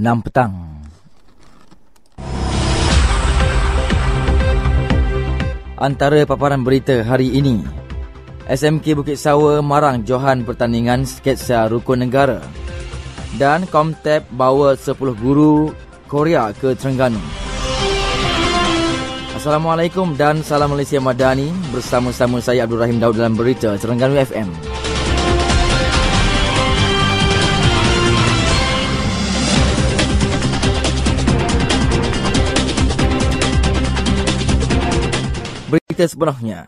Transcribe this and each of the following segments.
petang. Antara paparan berita hari ini, SMK Bukit Sawa marang Johan pertandingan sketsa rukun negara dan Comtep bawa 10 guru Korea ke Terengganu. Assalamualaikum dan salam Malaysia Madani bersama-sama saya Abdul Rahim Daud dalam berita Terengganu FM. Berita sebenarnya.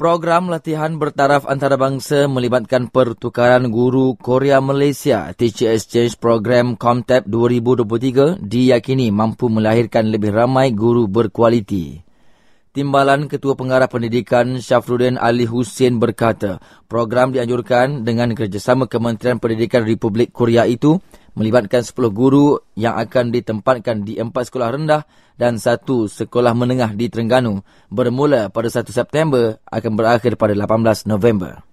Program latihan bertaraf antarabangsa melibatkan pertukaran guru Korea Malaysia Teacher Exchange Program COMTEP 2023 diyakini mampu melahirkan lebih ramai guru berkualiti. Timbalan Ketua Pengarah Pendidikan Syafruddin Ali Hussein berkata, program dianjurkan dengan kerjasama Kementerian Pendidikan Republik Korea itu melibatkan 10 guru yang akan ditempatkan di empat sekolah rendah dan satu sekolah menengah di Terengganu bermula pada 1 September akan berakhir pada 18 November.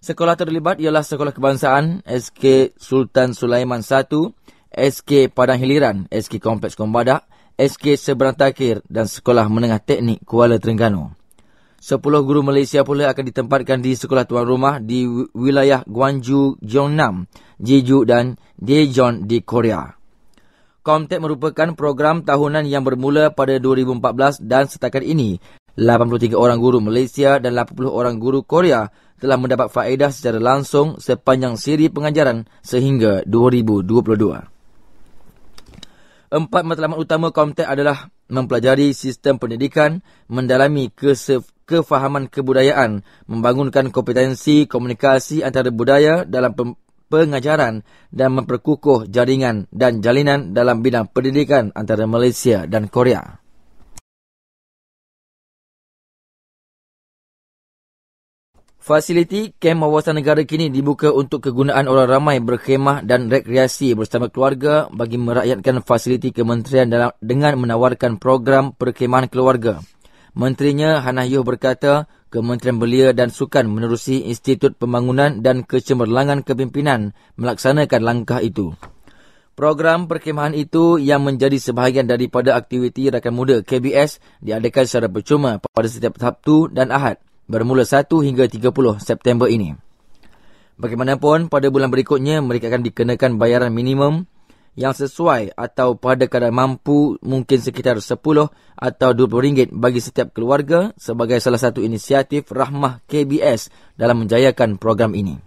Sekolah terlibat ialah Sekolah Kebangsaan SK Sultan Sulaiman I, SK Padang Hiliran, SK Kompleks Kombadak, SK Seberang Takir dan Sekolah Menengah Teknik Kuala Terengganu. Sepuluh guru Malaysia pula akan ditempatkan di sekolah tuan rumah di wilayah Gwangju, Gyeongnam, Jeju dan Daejeon di Korea. Comtech merupakan program tahunan yang bermula pada 2014 dan setakat ini 83 orang guru Malaysia dan 80 orang guru Korea telah mendapat faedah secara langsung sepanjang siri pengajaran sehingga 2022. Empat matlamat utama Comtech adalah mempelajari sistem pendidikan, mendalami kefahaman kebudayaan, membangunkan kompetensi komunikasi antara budaya dalam pengajaran dan memperkukuh jaringan dan jalinan dalam bidang pendidikan antara Malaysia dan Korea. Fasiliti kem wawasan negara kini dibuka untuk kegunaan orang ramai berkhemah dan rekreasi bersama keluarga bagi merakyatkan fasiliti kementerian dengan menawarkan program perkhemahan keluarga. Menterinya Hannah Yuh berkata, Kementerian Belia dan Sukan menerusi Institut Pembangunan dan Kecemerlangan Kepimpinan melaksanakan langkah itu. Program perkemahan itu yang menjadi sebahagian daripada aktiviti rakan muda KBS diadakan secara percuma pada setiap Sabtu dan Ahad bermula 1 hingga 30 September ini. Bagaimanapun, pada bulan berikutnya mereka akan dikenakan bayaran minimum yang sesuai atau pada kadar mampu mungkin sekitar 10 atau 20 ringgit bagi setiap keluarga sebagai salah satu inisiatif rahmah KBS dalam menjayakan program ini.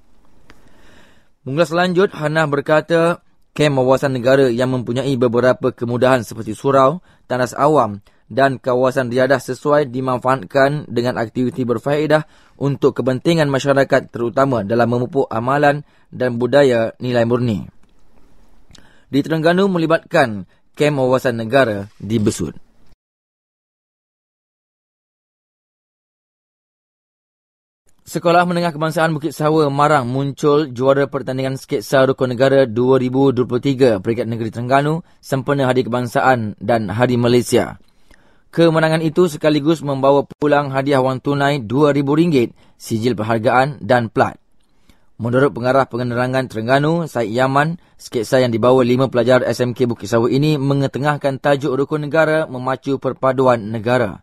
Mula selanjut, Hana berkata, kem wawasan negara yang mempunyai beberapa kemudahan seperti surau, tandas awam dan kawasan riadah sesuai dimanfaatkan dengan aktiviti berfaedah untuk kepentingan masyarakat terutama dalam memupuk amalan dan budaya nilai murni di Terengganu melibatkan kem wawasan negara di Besut. Sekolah Menengah Kebangsaan Bukit Sawa Marang muncul juara pertandingan sketsa rukun negara 2023 Peringkat Negeri Terengganu sempena Hari Kebangsaan dan Hari Malaysia. Kemenangan itu sekaligus membawa pulang hadiah wang tunai RM2,000, sijil perhargaan dan plat. Menurut pengarah penerangan Terengganu, Said Yaman, sketsa yang dibawa lima pelajar SMK Bukit Sawu ini mengetengahkan tajuk rukun negara memacu perpaduan negara.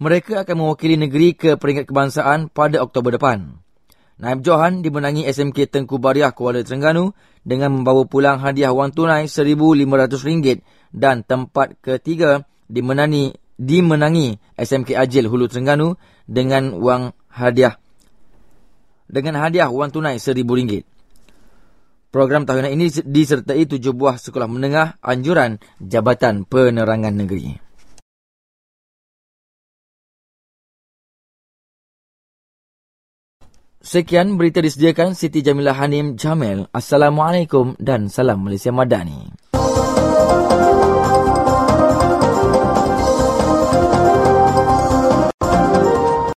Mereka akan mewakili negeri ke peringkat kebangsaan pada Oktober depan. Naib Johan dimenangi SMK Tengku Bariah Kuala Terengganu dengan membawa pulang hadiah wang tunai RM1,500 dan tempat ketiga dimenangi, dimenangi SMK Ajil Hulu Terengganu dengan wang hadiah dengan hadiah wang tunai RM1,000. Program tahunan ini disertai tujuh buah sekolah menengah anjuran Jabatan Penerangan Negeri. Sekian berita disediakan Siti Jamilah Hanim Jamil. Assalamualaikum dan salam Malaysia Madani.